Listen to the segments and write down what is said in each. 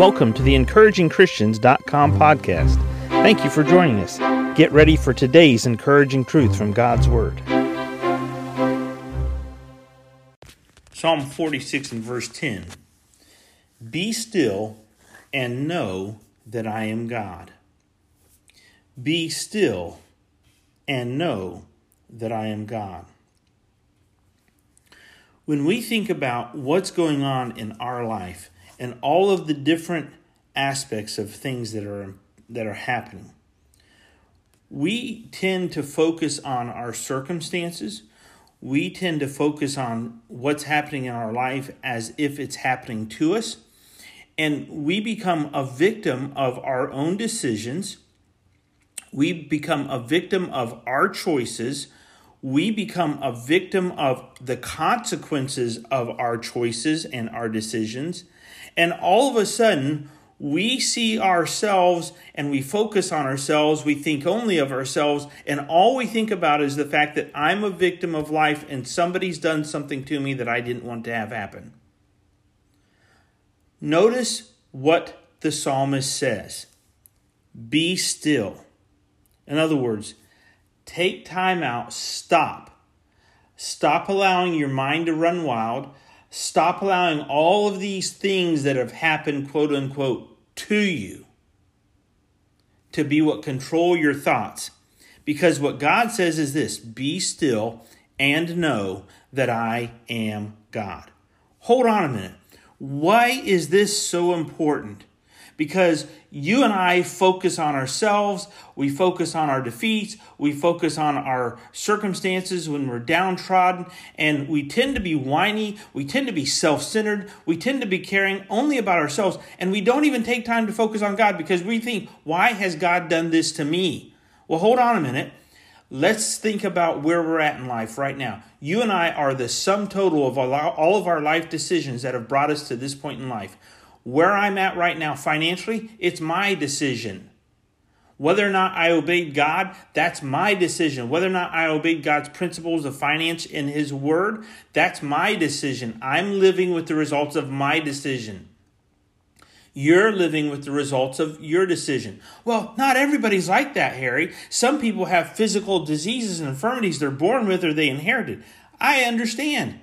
Welcome to the encouragingchristians.com podcast. Thank you for joining us. Get ready for today's encouraging truth from God's Word. Psalm 46 and verse 10 Be still and know that I am God. Be still and know that I am God. When we think about what's going on in our life, and all of the different aspects of things that are that are happening. We tend to focus on our circumstances. We tend to focus on what's happening in our life as if it's happening to us. And we become a victim of our own decisions. We become a victim of our choices. We become a victim of the consequences of our choices and our decisions. And all of a sudden, we see ourselves and we focus on ourselves. We think only of ourselves. And all we think about is the fact that I'm a victim of life and somebody's done something to me that I didn't want to have happen. Notice what the psalmist says Be still. In other words, take time out, stop. Stop allowing your mind to run wild. Stop allowing all of these things that have happened, quote unquote, to you to be what control your thoughts. Because what God says is this be still and know that I am God. Hold on a minute. Why is this so important? Because you and I focus on ourselves, we focus on our defeats, we focus on our circumstances when we're downtrodden, and we tend to be whiny, we tend to be self centered, we tend to be caring only about ourselves, and we don't even take time to focus on God because we think, why has God done this to me? Well, hold on a minute. Let's think about where we're at in life right now. You and I are the sum total of all of our life decisions that have brought us to this point in life. Where I'm at right now financially, it's my decision. Whether or not I obeyed God, that's my decision. Whether or not I obeyed God's principles of finance in His Word, that's my decision. I'm living with the results of my decision. You're living with the results of your decision. Well, not everybody's like that, Harry. Some people have physical diseases and infirmities they're born with or they inherited. I understand.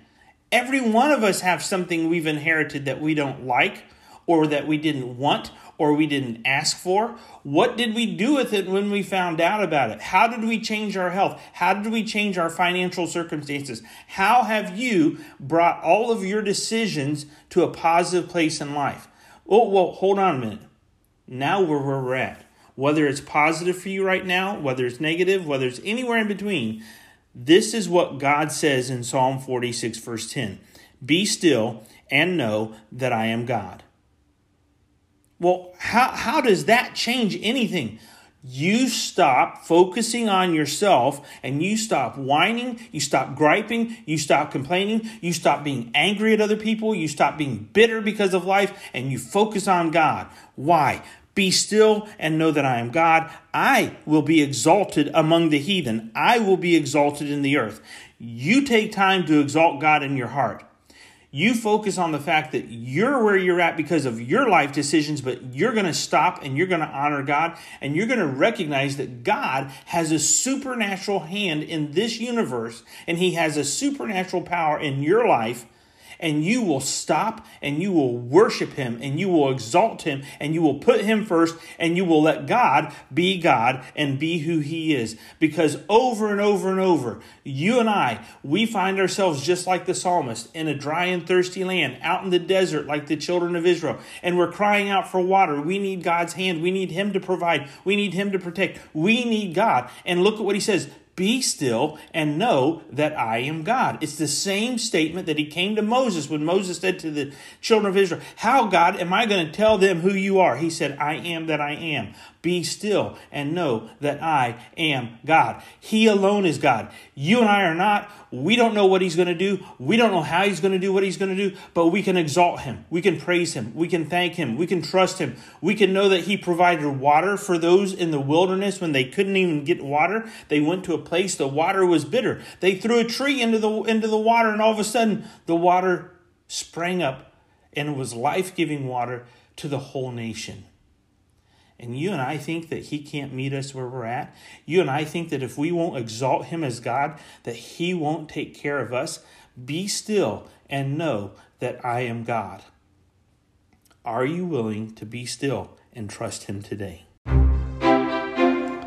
Every one of us have something we've inherited that we don't like or that we didn't want or we didn't ask for? What did we do with it when we found out about it? How did we change our health? How did we change our financial circumstances? How have you brought all of your decisions to a positive place in life? Oh, well, hold on a minute. Now where we're at. Whether it's positive for you right now, whether it's negative, whether it's anywhere in between, this is what God says in Psalm 46, verse 10 Be still and know that I am God. Well, how, how does that change anything? You stop focusing on yourself and you stop whining, you stop griping, you stop complaining, you stop being angry at other people, you stop being bitter because of life, and you focus on God. Why? Be still and know that I am God. I will be exalted among the heathen. I will be exalted in the earth. You take time to exalt God in your heart. You focus on the fact that you're where you're at because of your life decisions, but you're going to stop and you're going to honor God and you're going to recognize that God has a supernatural hand in this universe and He has a supernatural power in your life and you will stop and you will worship him and you will exalt him and you will put him first and you will let God be God and be who he is. Because over and over and over, you and I, we find ourselves just like the psalmist in a dry and thirsty land, out in the desert like the children of Israel, and we're crying out for water. We need God's hand. We need him to provide. We need him to protect. We need God. And look at what he says be still and know that I am God. It's the same statement that he came to Moses when Moses said to the children of Israel, How, God, am I going to tell them who you are? He said, I am that I am. Be still and know that I am God. He alone is God. You and I are not. We don't know what He's going to do. We don't know how He's going to do what He's going to do, but we can exalt Him. We can praise Him. We can thank Him. We can trust Him. We can know that He provided water for those in the wilderness when they couldn't even get water. They went to a place the water was bitter. They threw a tree into the into the water, and all of a sudden the water sprang up and was life giving water to the whole nation. And you and I think that he can't meet us where we're at. You and I think that if we won't exalt him as God, that he won't take care of us. Be still and know that I am God. Are you willing to be still and trust him today?